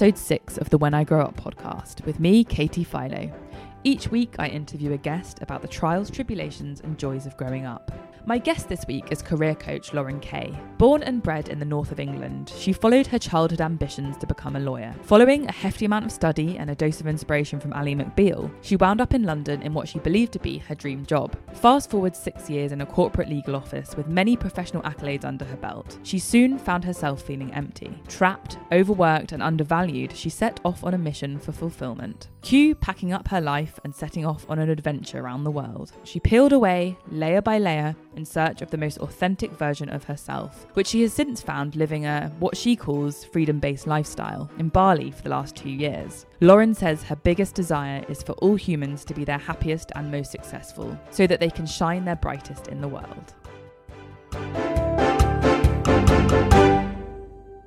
Episode six of the When I Grow Up podcast with me, Katie Philo. Each week, I interview a guest about the trials, tribulations, and joys of growing up. My guest this week is career coach Lauren Kay. Born and bred in the north of England, she followed her childhood ambitions to become a lawyer. Following a hefty amount of study and a dose of inspiration from Ally McBeal, she wound up in London in what she believed to be her dream job. Fast forward six years in a corporate legal office with many professional accolades under her belt, she soon found herself feeling empty. Trapped, overworked, and undervalued, she set off on a mission for fulfillment. Cue packing up her life and setting off on an adventure around the world. She peeled away, layer by layer, in search of the most authentic version of herself, which she has since found living a what she calls freedom based lifestyle in Bali for the last two years. Lauren says her biggest desire is for all humans to be their happiest and most successful so that they can shine their brightest in the world.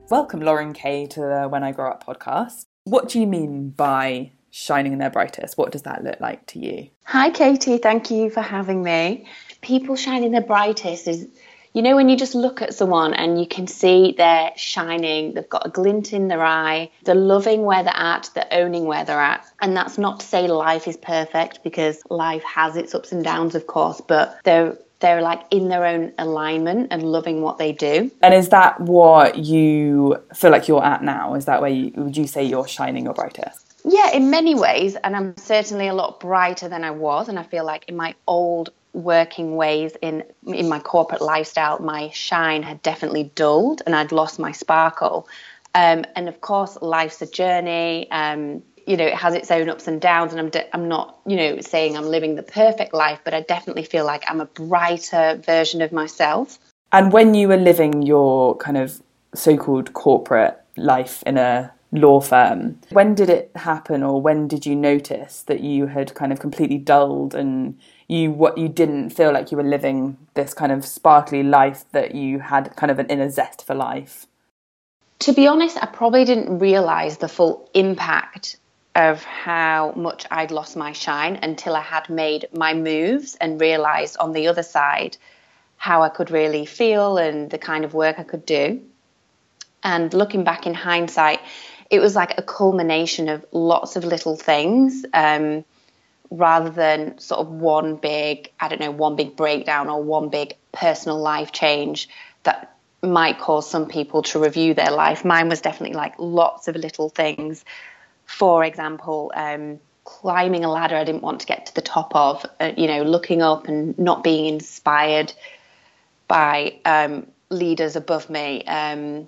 Welcome, Lauren Kay, to the When I Grow Up podcast. What do you mean by shining in their brightest? What does that look like to you? Hi, Katie. Thank you for having me people shining their brightest is you know when you just look at someone and you can see they're shining they've got a glint in their eye they're loving where they're at they're owning where they're at and that's not to say life is perfect because life has its ups and downs of course but they're they're like in their own alignment and loving what they do and is that what you feel like you're at now is that where you would you say you're shining your brightest yeah, in many ways, and I'm certainly a lot brighter than I was. And I feel like in my old working ways in in my corporate lifestyle, my shine had definitely dulled, and I'd lost my sparkle. Um, and of course, life's a journey. Um, you know, it has its own ups and downs, and I'm de- I'm not you know saying I'm living the perfect life, but I definitely feel like I'm a brighter version of myself. And when you were living your kind of so-called corporate life in a law firm. When did it happen, or when did you notice that you had kind of completely dulled and you what you didn't feel like you were living this kind of sparkly life that you had kind of an inner zest for life? To be honest, I probably didn't realize the full impact of how much I'd lost my shine until I had made my moves and realized on the other side how I could really feel and the kind of work I could do. And looking back in hindsight, it was like a culmination of lots of little things. Um, rather than sort of one big, I don't know, one big breakdown or one big personal life change that might cause some people to review their life. Mine was definitely like lots of little things. For example, um, climbing a ladder I didn't want to get to the top of, uh, you know, looking up and not being inspired by um, leaders above me. Um,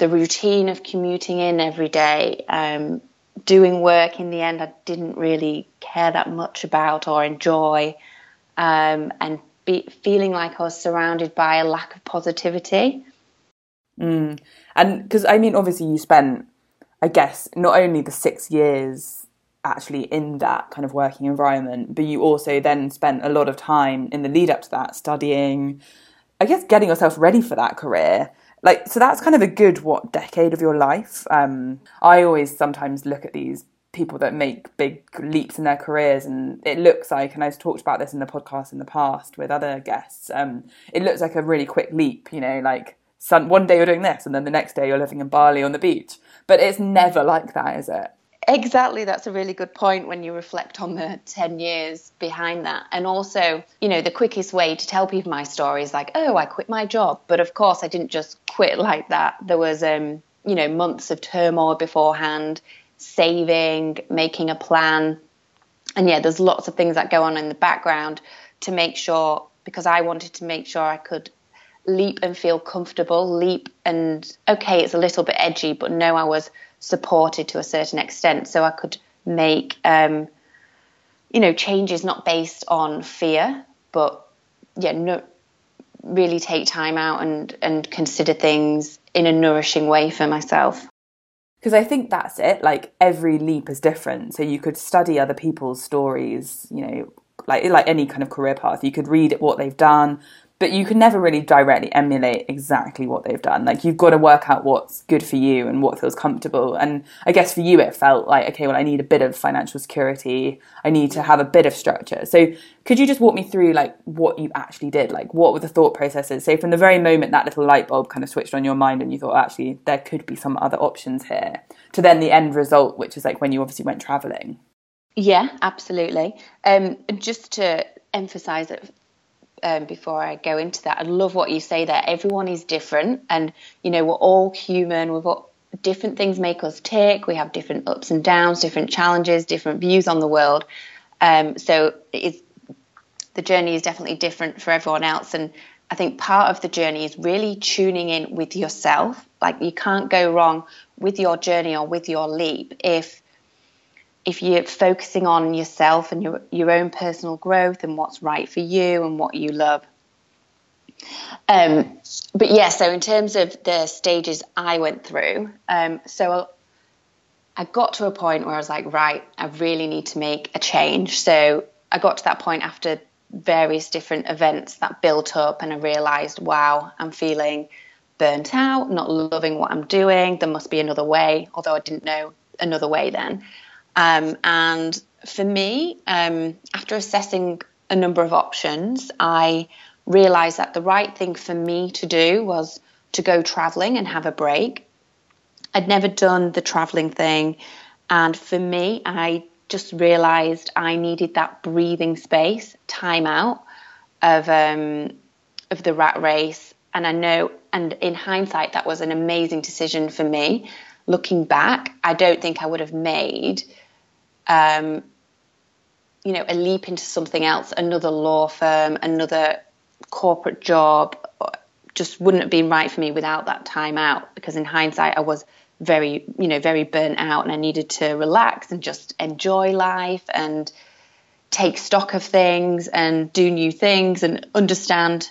the routine of commuting in every day, um, doing work in the end I didn't really care that much about or enjoy, um, and be, feeling like I was surrounded by a lack of positivity. Mm. And because I mean, obviously, you spent, I guess, not only the six years actually in that kind of working environment, but you also then spent a lot of time in the lead up to that studying, I guess, getting yourself ready for that career like so that's kind of a good what decade of your life. Um, i always sometimes look at these people that make big leaps in their careers and it looks like and i've talked about this in the podcast in the past with other guests um, it looks like a really quick leap you know like some, one day you're doing this and then the next day you're living in bali on the beach. But it's never like that is it Exactly, that's a really good point when you reflect on the 10 years behind that. And also, you know, the quickest way to tell people my story is like, oh, I quit my job. But of course, I didn't just quit like that. There was, um, you know, months of turmoil beforehand, saving, making a plan. And yeah, there's lots of things that go on in the background to make sure, because I wanted to make sure I could leap and feel comfortable, leap and, okay, it's a little bit edgy, but no, I was supported to a certain extent. So I could make um, you know changes not based on fear but yeah no, really take time out and and consider things in a nourishing way for myself. Because I think that's it like every leap is different. So you could study other people's stories you know like like any kind of career path. You could read what they've done but you can never really directly emulate exactly what they've done. Like you've got to work out what's good for you and what feels comfortable. And I guess for you, it felt like, okay, well, I need a bit of financial security. I need to have a bit of structure. So could you just walk me through like what you actually did? Like what were the thought processes? So from the very moment that little light bulb kind of switched on your mind and you thought, actually, there could be some other options here to then the end result, which is like when you obviously went traveling. Yeah, absolutely. Um, just to emphasize it um, before I go into that, I love what you say there. Everyone is different, and you know we're all human. We've got different things make us tick. We have different ups and downs, different challenges, different views on the world. Um, so the journey is definitely different for everyone else, and I think part of the journey is really tuning in with yourself. Like you can't go wrong with your journey or with your leap if if you're focusing on yourself and your your own personal growth and what's right for you and what you love. Um, but yeah, so in terms of the stages I went through, um, so I got to a point where I was like, right, I really need to make a change. So I got to that point after various different events that built up, and I realized, wow, I'm feeling burnt out, not loving what I'm doing. There must be another way, although I didn't know another way then. Um, and for me, um, after assessing a number of options, I realized that the right thing for me to do was to go traveling and have a break. I'd never done the traveling thing. And for me, I just realized I needed that breathing space, time out of, um, of the rat race. And I know, and in hindsight, that was an amazing decision for me. Looking back, I don't think I would have made um, you know, a leap into something else, another law firm, another corporate job, just wouldn't have been right for me without that time out. Because in hindsight, I was very, you know, very burnt out, and I needed to relax and just enjoy life and take stock of things and do new things and understand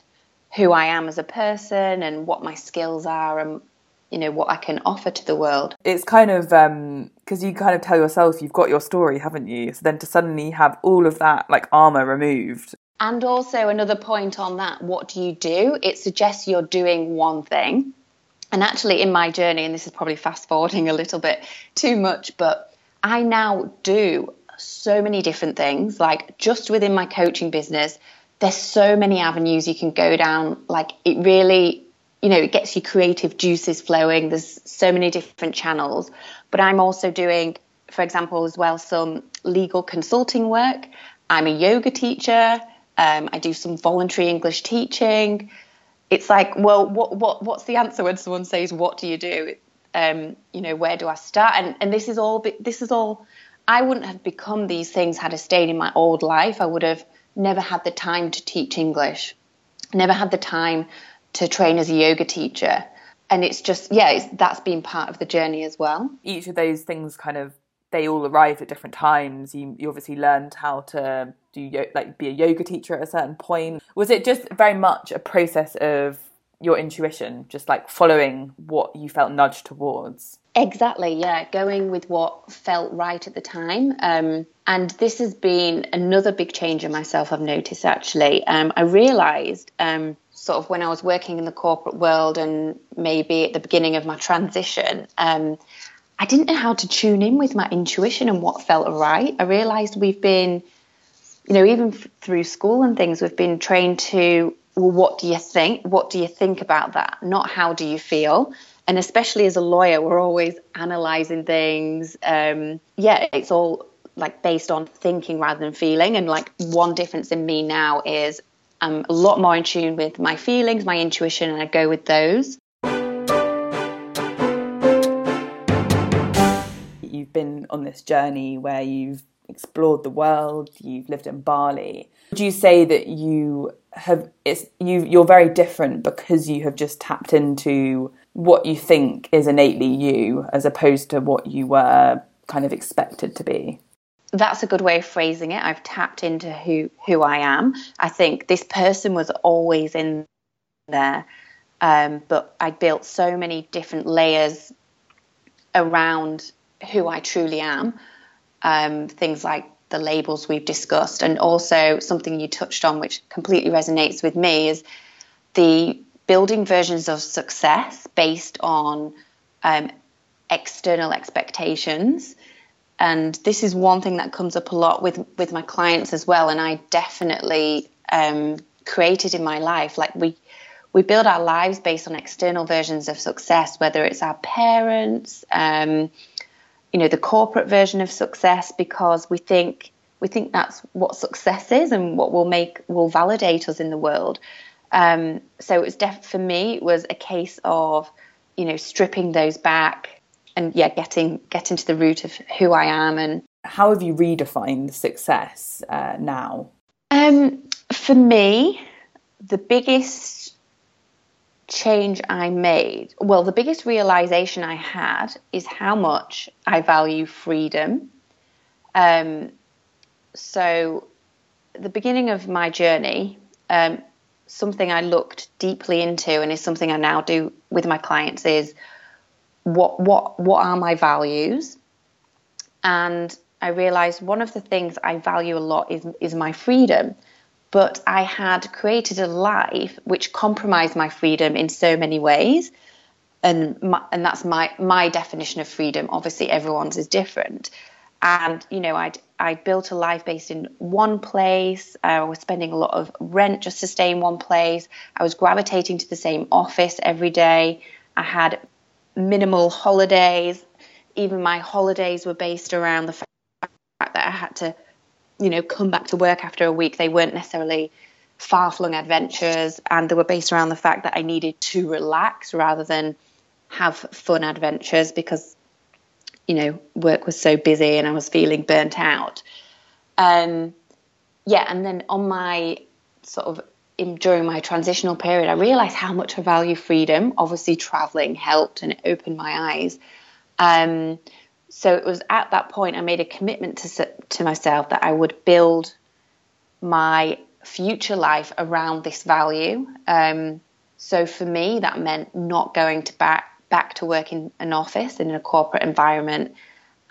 who I am as a person and what my skills are and you know what I can offer to the world. It's kind of because um, you kind of tell yourself you've got your story, haven't you? So then to suddenly have all of that like armor removed. And also another point on that, what do you do? It suggests you're doing one thing. And actually, in my journey, and this is probably fast forwarding a little bit too much, but I now do so many different things. Like just within my coaching business, there's so many avenues you can go down. Like it really you know, it gets your creative juices flowing. There's so many different channels. But I'm also doing, for example, as well, some legal consulting work. I'm a yoga teacher. Um, I do some voluntary English teaching. It's like, well, what, what, what's the answer when someone says, "What do you do?" Um, you know, where do I start? And, and this is all. This is all. I wouldn't have become these things had I stayed in my old life. I would have never had the time to teach English. Never had the time to train as a yoga teacher. And it's just, yeah, it's, that's been part of the journey as well. Each of those things kind of, they all arrived at different times. You, you obviously learned how to do, like, be a yoga teacher at a certain point. Was it just very much a process of your intuition, just like following what you felt nudged towards? Exactly, yeah, going with what felt right at the time. Um, and this has been another big change in myself, I've noticed actually. Um, I realized um, sort of when I was working in the corporate world and maybe at the beginning of my transition, um, I didn't know how to tune in with my intuition and what felt right. I realized we've been, you know, even f- through school and things, we've been trained to, well, what do you think? What do you think about that? Not how do you feel? And especially as a lawyer, we're always analyzing things. Um, yeah, it's all like based on thinking rather than feeling. And like one difference in me now is I'm a lot more in tune with my feelings, my intuition, and I go with those. You've been on this journey where you've explored the world, you've lived in Bali. Would you say that you have it's you you're very different because you have just tapped into what you think is innately you as opposed to what you were kind of expected to be? That's a good way of phrasing it. I've tapped into who who I am. I think this person was always in there, um, but I built so many different layers around who I truly am. Um, things like the labels we've discussed, and also something you touched on, which completely resonates with me, is the building versions of success based on um, external expectations. And this is one thing that comes up a lot with, with my clients as well. And I definitely um, created in my life. Like we, we build our lives based on external versions of success, whether it's our parents, um, you know, the corporate version of success, because we think we think that's what success is and what will make will validate us in the world. Um, so it was def- for me, it was a case of, you know, stripping those back and yeah, getting getting to the root of who I am and how have you redefined success uh, now? Um, for me, the biggest change I made, well, the biggest realization I had is how much I value freedom. Um, so, the beginning of my journey, um, something I looked deeply into and is something I now do with my clients is what what what are my values and I realized one of the things I value a lot is is my freedom but I had created a life which compromised my freedom in so many ways and my, and that's my my definition of freedom obviously everyone's is different and you know I'd I built a life based in one place. I was spending a lot of rent just to stay in one place. I was gravitating to the same office every day. I had minimal holidays. Even my holidays were based around the fact that I had to, you know, come back to work after a week. They weren't necessarily far flung adventures, and they were based around the fact that I needed to relax rather than have fun adventures because you know, work was so busy and I was feeling burnt out. Um, yeah, and then on my sort of in, during my transitional period, I realized how much I value freedom. Obviously, traveling helped and it opened my eyes. Um, so it was at that point I made a commitment to to myself that I would build my future life around this value. Um, so for me, that meant not going to back back to work in an office in a corporate environment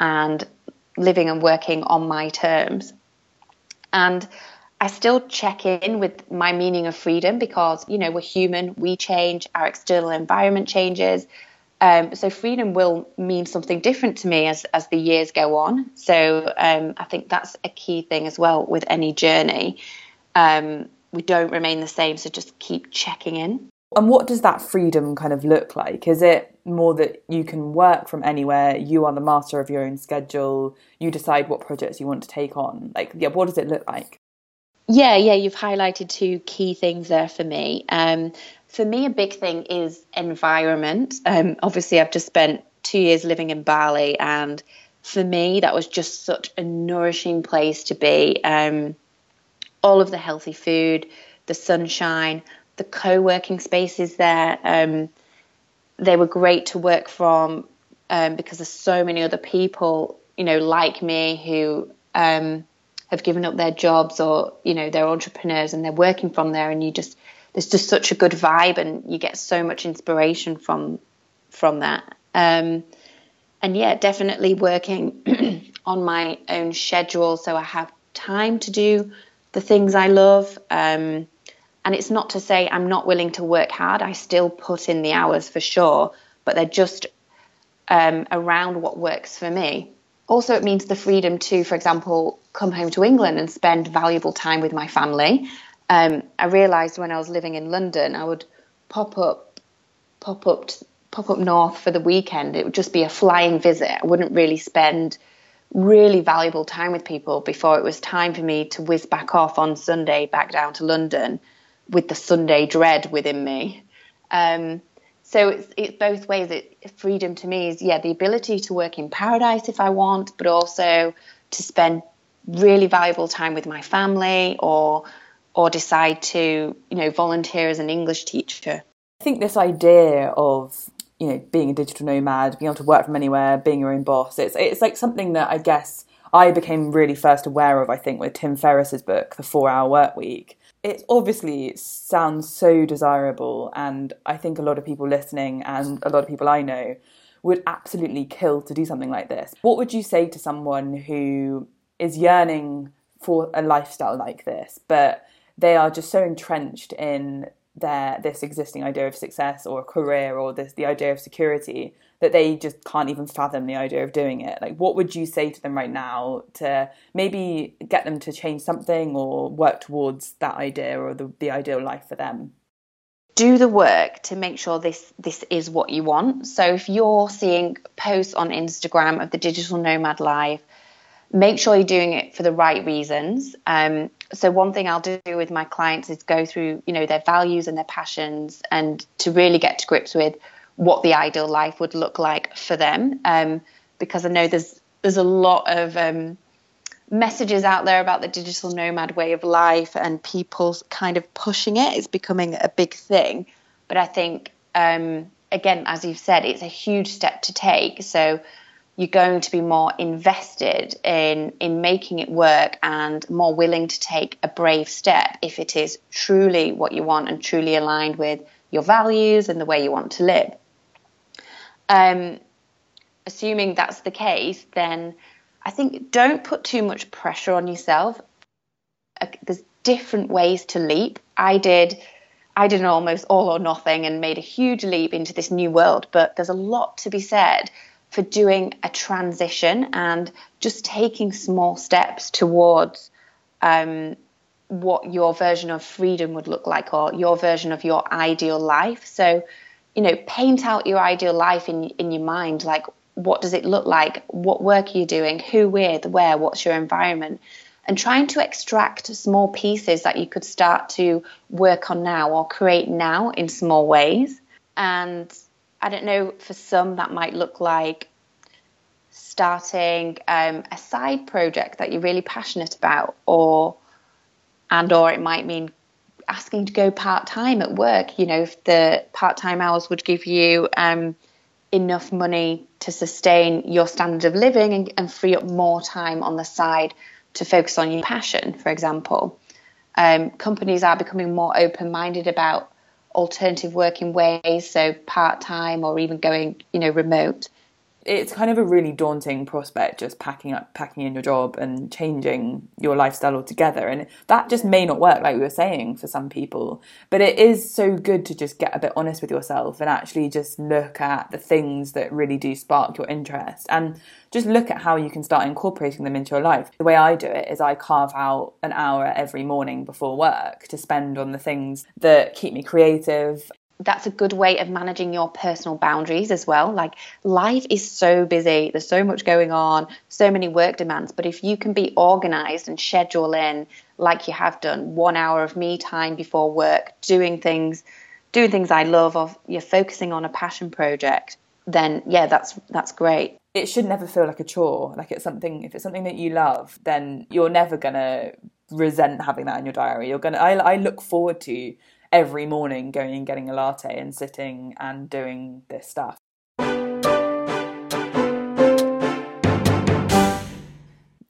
and living and working on my terms. And I still check in with my meaning of freedom because, you know, we're human, we change, our external environment changes. Um, so freedom will mean something different to me as, as the years go on. So um, I think that's a key thing as well with any journey. Um, we don't remain the same, so just keep checking in. And what does that freedom kind of look like? Is it more that you can work from anywhere, you are the master of your own schedule, you decide what projects you want to take on? Like, yeah, what does it look like? Yeah, yeah, you've highlighted two key things there for me. Um, for me, a big thing is environment. Um, obviously, I've just spent two years living in Bali, and for me, that was just such a nourishing place to be. Um, all of the healthy food, the sunshine, the co-working spaces there. Um, they were great to work from um, because there's so many other people, you know, like me who um, have given up their jobs or you know they're entrepreneurs and they're working from there, and you just there's just such a good vibe, and you get so much inspiration from from that. Um, and yeah, definitely working on my own schedule so I have time to do the things I love. Um, and it's not to say I'm not willing to work hard. I still put in the hours for sure, but they're just um, around what works for me. Also, it means the freedom to, for example, come home to England and spend valuable time with my family. Um, I realised when I was living in London, I would pop up, pop up, pop up north for the weekend. It would just be a flying visit. I wouldn't really spend really valuable time with people before it was time for me to whiz back off on Sunday back down to London with the Sunday dread within me. Um, so it's, it's both ways. It, freedom to me is yeah the ability to work in paradise if I want, but also to spend really valuable time with my family or or decide to you know volunteer as an English teacher. I think this idea of you know being a digital nomad, being able to work from anywhere, being your own boss, it's it's like something that I guess I became really first aware of. I think with Tim Ferriss's book, The Four Hour Work Week, it obviously sounds so desirable, and I think a lot of people listening and a lot of people I know would absolutely kill to do something like this. What would you say to someone who is yearning for a lifestyle like this, but they are just so entrenched in their this existing idea of success or a career or this the idea of security that they just can't even fathom the idea of doing it. Like what would you say to them right now to maybe get them to change something or work towards that idea or the, the ideal life for them? Do the work to make sure this this is what you want. So if you're seeing posts on instagram of the digital nomad life make sure you're doing it for the right reasons. Um, so one thing I'll do with my clients is go through, you know, their values and their passions, and to really get to grips with what the ideal life would look like for them. Um, because I know there's there's a lot of um, messages out there about the digital nomad way of life, and people kind of pushing it. It's becoming a big thing, but I think um, again, as you've said, it's a huge step to take. So you're going to be more invested in in making it work and more willing to take a brave step if it is truly what you want and truly aligned with your values and the way you want to live. Um, assuming that's the case, then I think don't put too much pressure on yourself. Uh, there's different ways to leap. I did. I did an almost all or nothing and made a huge leap into this new world, but there's a lot to be said for doing a transition and just taking small steps towards um, what your version of freedom would look like or your version of your ideal life. So, you know, paint out your ideal life in in your mind. Like, what does it look like? What work are you doing? Who with? Where? What's your environment? And trying to extract small pieces that you could start to work on now or create now in small ways. And I don't know, for some that might look like starting um, a side project that you're really passionate about, or and or it might mean asking to go part time at work. You know, if the part time hours would give you um, enough money to sustain your standard of living and, and, free up more time on the side to focus on your passion, for example. Um, companies are becoming more open minded about alternative working ways, so part time or even going, you know, remote. It's kind of a really daunting prospect just packing up, packing in your job and changing your lifestyle altogether. And that just may not work, like we were saying, for some people. But it is so good to just get a bit honest with yourself and actually just look at the things that really do spark your interest. And just look at how you can start incorporating them into your life. The way I do it is I carve out an hour every morning before work to spend on the things that keep me creative. That's a good way of managing your personal boundaries as well. Like, life is so busy, there's so much going on, so many work demands. But if you can be organized and schedule in, like you have done, one hour of me time before work, doing things, doing things I love, or you're focusing on a passion project, then yeah, that's that's great it should never feel like a chore. Like it's something if it's something that you love, then you're never gonna resent having that in your diary. You're gonna I, I look forward to every morning going and getting a latte and sitting and doing this stuff.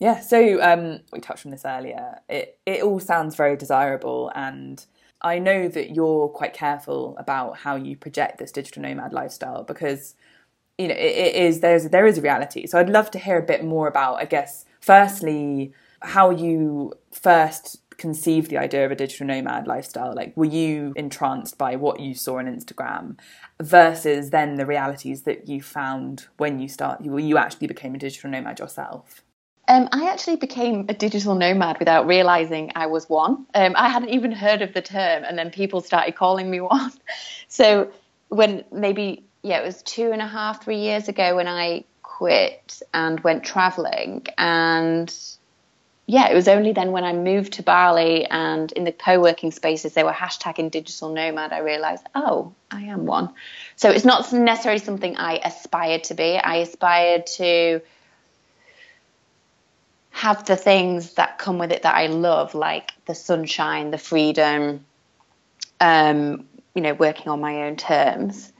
Yeah, so um, we touched on this earlier. It it all sounds very desirable, and I know that you're quite careful about how you project this digital nomad lifestyle because you know, it, it is there's there is a reality. So I'd love to hear a bit more about, I guess, firstly, how you first conceived the idea of a digital nomad lifestyle. Like, were you entranced by what you saw on Instagram, versus then the realities that you found when you start you you actually became a digital nomad yourself? Um, I actually became a digital nomad without realizing I was one. Um, I hadn't even heard of the term, and then people started calling me one. So when maybe yeah, it was two and a half, three years ago when I quit and went traveling. And yeah, it was only then when I moved to Bali and in the co working spaces they were hashtagging digital nomad, I realized, oh, I am one. So it's not necessarily something I aspired to be. I aspired to have the things that come with it that I love, like the sunshine, the freedom, um, you know, working on my own terms.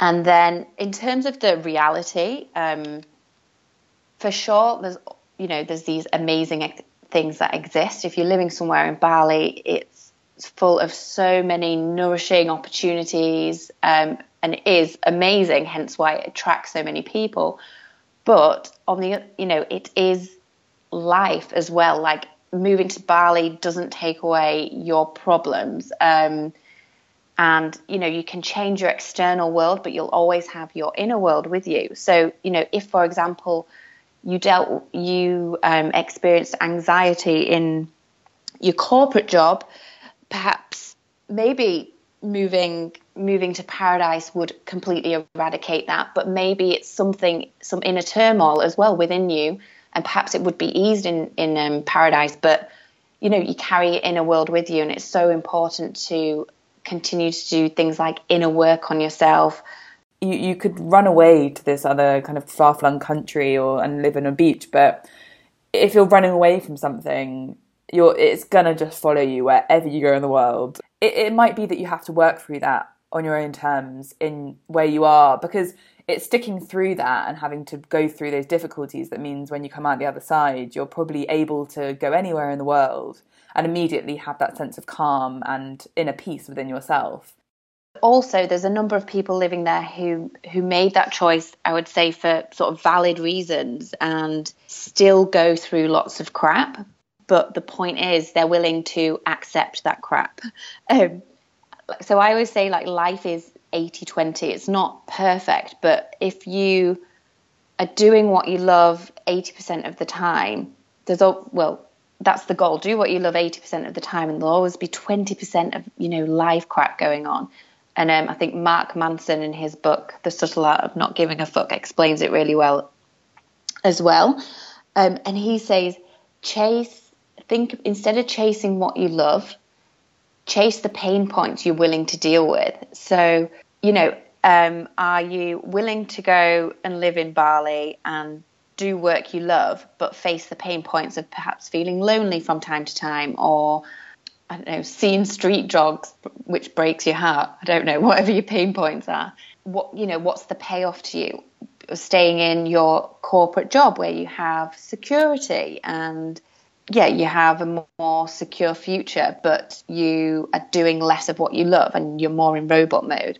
And then in terms of the reality, um, for sure, there's you know there's these amazing ex- things that exist. If you're living somewhere in Bali, it's full of so many nourishing opportunities, um, and it is amazing. Hence why it attracts so many people. But on the you know it is life as well. Like moving to Bali doesn't take away your problems. Um, and you know you can change your external world but you'll always have your inner world with you so you know if for example you dealt you um, experienced anxiety in your corporate job perhaps maybe moving moving to paradise would completely eradicate that but maybe it's something some inner turmoil as well within you and perhaps it would be eased in in um, paradise but you know you carry your inner world with you and it's so important to continue to do things like inner work on yourself you, you could run away to this other kind of far flung country or and live on a beach but if you're running away from something you're it's gonna just follow you wherever you go in the world. It, it might be that you have to work through that on your own terms in where you are because it's sticking through that and having to go through those difficulties that means when you come out the other side you're probably able to go anywhere in the world and immediately have that sense of calm and inner peace within yourself also there's a number of people living there who who made that choice i would say for sort of valid reasons and still go through lots of crap. But the point is they're willing to accept that crap. Um, so i always say like life is 80 20 it's not perfect but if you are doing what you love 80% of the time there's all well that's the goal. Do what you love 80% of the time and there'll always be 20% of you know live crap going on and um, I think Mark Manson in his book, The Subtle Art of Not Giving a Fuck, explains it really well as well. Um, and he says, chase, think, instead of chasing what you love, chase the pain points you're willing to deal with. So, you know, um, are you willing to go and live in Bali and do work you love, but face the pain points of perhaps feeling lonely from time to time or I don't know, seeing street jogs, which breaks your heart. I don't know, whatever your pain points are. What you know, what's the payoff to you? Staying in your corporate job where you have security and yeah, you have a more secure future, but you are doing less of what you love and you're more in robot mode.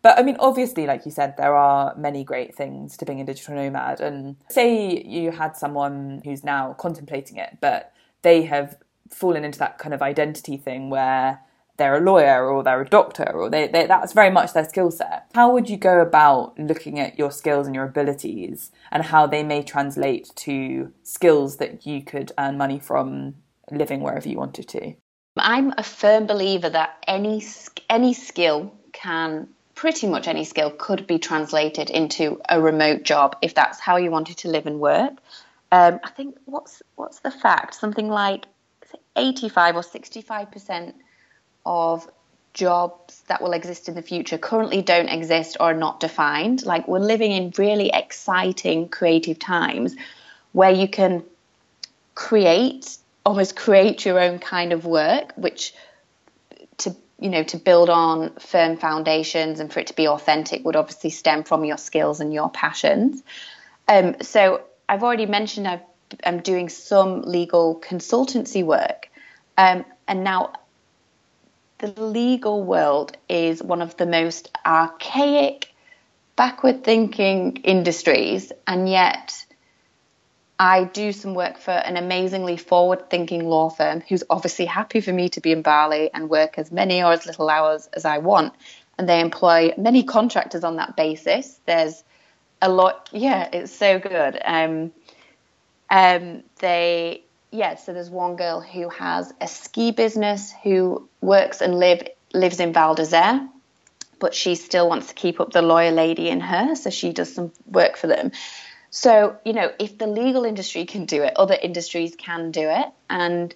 But I mean, obviously, like you said, there are many great things to being a digital nomad. And say you had someone who's now contemplating it, but they have fallen into that kind of identity thing where they're a lawyer or they're a doctor or they, they that's very much their skill set. How would you go about looking at your skills and your abilities and how they may translate to skills that you could earn money from living wherever you wanted to? I'm a firm believer that any any skill can pretty much any skill could be translated into a remote job if that's how you wanted to live and work. Um, I think what's what's the fact? Something like 85 or 65 percent of jobs that will exist in the future currently don't exist or are not defined. Like we're living in really exciting creative times where you can create almost create your own kind of work which to you know to build on firm foundations and for it to be authentic would obviously stem from your skills and your passions um, so i've already mentioned i am doing some legal consultancy work um, and now the legal world is one of the most archaic, backward thinking industries, and yet I do some work for an amazingly forward thinking law firm who's obviously happy for me to be in Bali and work as many or as little hours as I want. And they employ many contractors on that basis. There's a lot, yeah, it's so good. Um, um, they yeah, so there's one girl who has a ski business who works and live lives in Val d'Isere, but she still wants to keep up the lawyer lady in her, so she does some work for them. So, you know, if the legal industry can do it, other industries can do it. And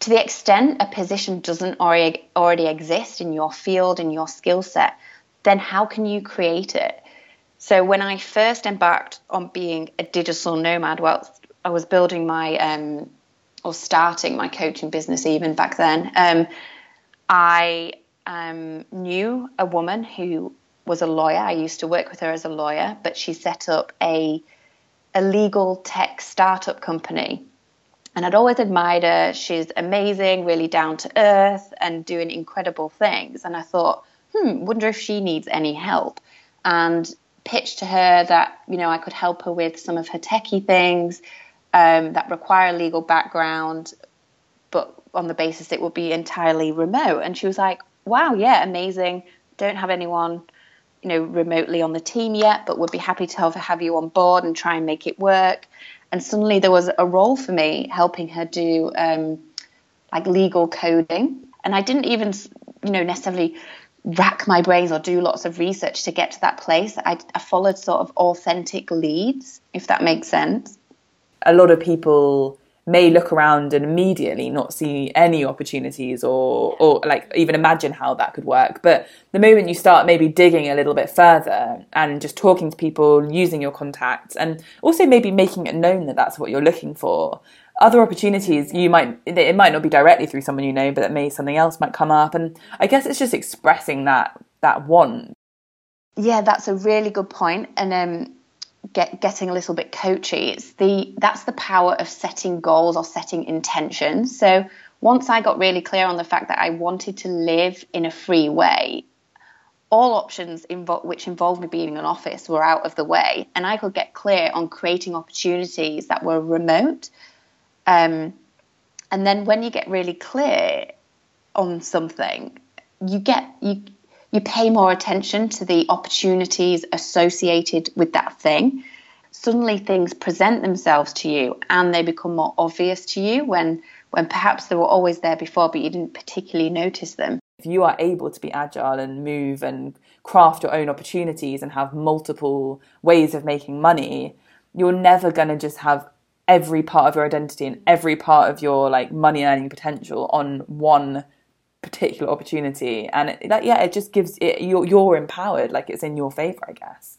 to the extent a position doesn't already, already exist in your field, in your skill set, then how can you create it? So, when I first embarked on being a digital nomad, well, I was building my um, or starting my coaching business even back then, um, I um, knew a woman who was a lawyer. I used to work with her as a lawyer, but she set up a a legal tech startup company. And I'd always admired her. She's amazing, really down to earth, and doing incredible things. And I thought, hmm, wonder if she needs any help. And pitched to her that you know I could help her with some of her techie things um, that require a legal background, but on the basis it would be entirely remote. And she was like, wow, yeah, amazing. Don't have anyone, you know, remotely on the team yet, but would be happy to have, you on board and try and make it work. And suddenly there was a role for me helping her do um, like legal coding. And I didn't even, you know, necessarily rack my brains or do lots of research to get to that place. I, I followed sort of authentic leads, if that makes sense. A lot of people may look around and immediately not see any opportunities or or like even imagine how that could work. But the moment you start maybe digging a little bit further and just talking to people using your contacts and also maybe making it known that that's what you're looking for other opportunities you might it might not be directly through someone you know but that may something else might come up. And i guess it's just expressing that that want. Yeah that's a really good point. And um get getting a little bit coachy it's the that's the power of setting goals or setting intentions. So once i got really clear on the fact that i wanted to live in a free way all options invo- which involved me being in an office were out of the way and i could get clear on creating opportunities that were remote. Um, and then when you get really clear on something, you get you you pay more attention to the opportunities associated with that thing. Suddenly things present themselves to you and they become more obvious to you when when perhaps they were always there before but you didn't particularly notice them. If you are able to be agile and move and craft your own opportunities and have multiple ways of making money, you're never going to just have every part of your identity and every part of your like money earning potential on one particular opportunity. And it, that yeah it just gives it you're, you're empowered like it's in your favor i guess.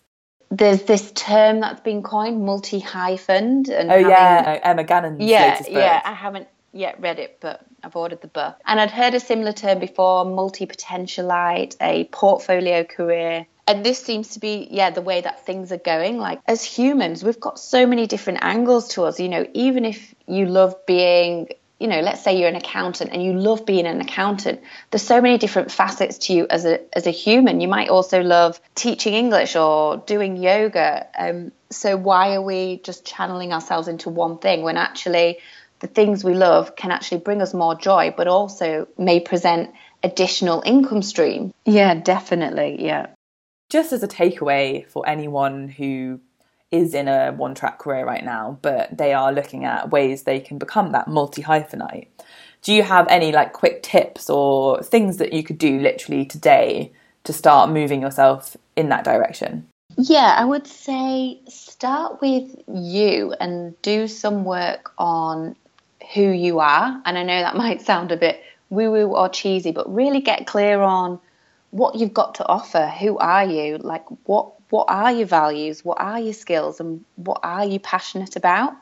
There's this term that's been coined multi hyphened and oh having, uh, yeah emma gannon's yeah yeah i haven't yet read it but i've ordered the book. And i'd heard a similar term before multi potentialite a portfolio career. And this seems to be yeah the way that things are going. Like as humans we've got so many different angles to us you know even if you love being you know let's say you're an accountant and you love being an accountant there's so many different facets to you as a as a human. You might also love teaching english or doing yoga. Um, so why are we just channeling ourselves into one thing when actually the things we love can actually bring us more joy but also may present additional income stream? Yeah definitely yeah. Just as a takeaway for anyone who is in a one track career right now, but they are looking at ways they can become that multi hyphenate. Do you have any like quick tips or things that you could do literally today to start moving yourself in that direction? Yeah, I would say start with you and do some work on who you are. And I know that might sound a bit woo woo or cheesy, but really get clear on what you've got to offer. Who are you? Like what what are your values? What are your skills? And what are you passionate about?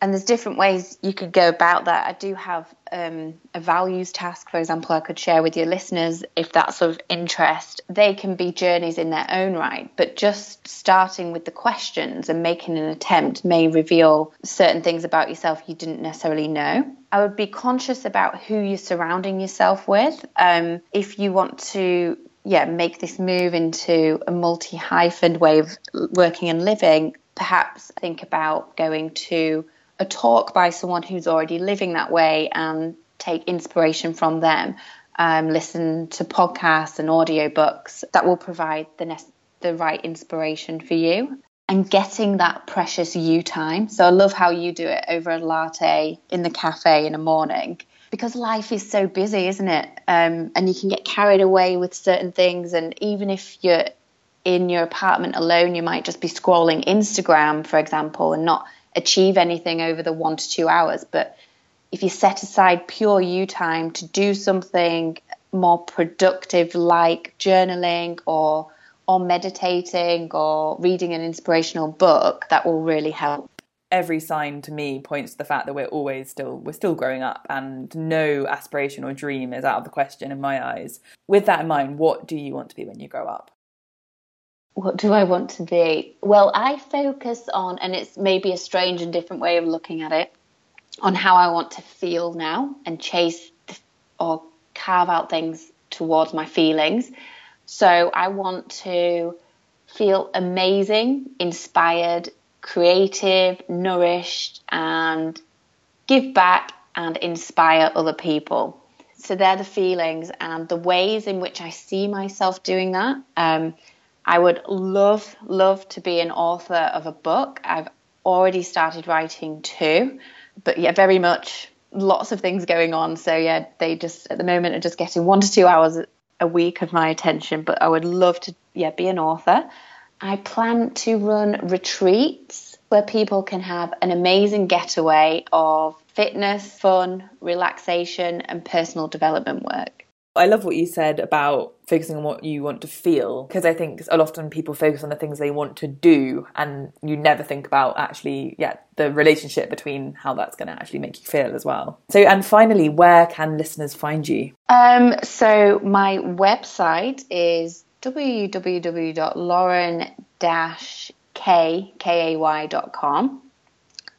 And there's different ways you could go about that. I do have um, a values task, for example, I could share with your listeners if that's of interest. They can be journeys in their own right, but just starting with the questions and making an attempt may reveal certain things about yourself you didn't necessarily know. I would be conscious about who you're surrounding yourself with. Um, if you want to yeah, make this move into a multi hyphened way of working and living, perhaps think about going to a talk by someone who's already living that way and take inspiration from them. Um, listen to podcasts and audiobooks that will provide the ne- the right inspiration for you and getting that precious you time. So I love how you do it over a latte in the cafe in the morning because life is so busy, isn't it? Um, and you can get carried away with certain things. And even if you're in your apartment alone, you might just be scrolling Instagram, for example, and not achieve anything over the one to two hours. But if you set aside pure you time to do something more productive, like journaling or or meditating or reading an inspirational book, that will really help every sign to me points to the fact that we're always still we're still growing up and no aspiration or dream is out of the question in my eyes. With that in mind what do you want to be when you grow up? What do i want to be? Well i focus on and it's maybe a strange and different way of looking at it on how i want to feel now and chase or carve out things towards my feelings. So i want to feel amazing inspired creative, nourished, and give back and inspire other people. so they're the feelings and the ways in which I see myself doing that. Um, I would love, love to be an author of a book. I've already started writing two, but yeah, very much lots of things going on. So yeah, they just at the moment are just getting one to two hours a week of my attention. But I would love to yeah be an author. I plan to run retreats where people can have an amazing getaway of fitness, fun, relaxation, and personal development work. I love what you said about focusing on what you want to feel because I think a lot often people focus on the things they want to do and you never think about actually yeah the relationship between how that's going to actually make you feel as well. So and finally where can listeners find you? Um so my website is www.lauren-kay.com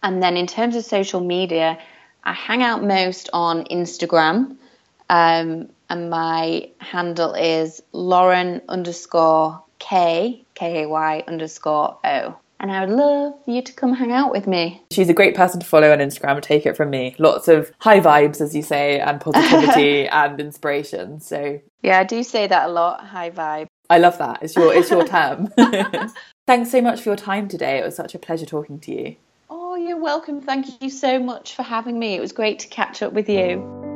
and then in terms of social media I hang out most on Instagram um, and my handle is Lauren underscore K K A Y underscore O. And I would love you to come hang out with me. She's a great person to follow on Instagram. Take it from me. Lots of high vibes, as you say, and positivity and inspiration. So yeah, I do say that a lot. High vibe. I love that. It's your it's your term. Thanks so much for your time today. It was such a pleasure talking to you. Oh, you're welcome. Thank you so much for having me. It was great to catch up with you.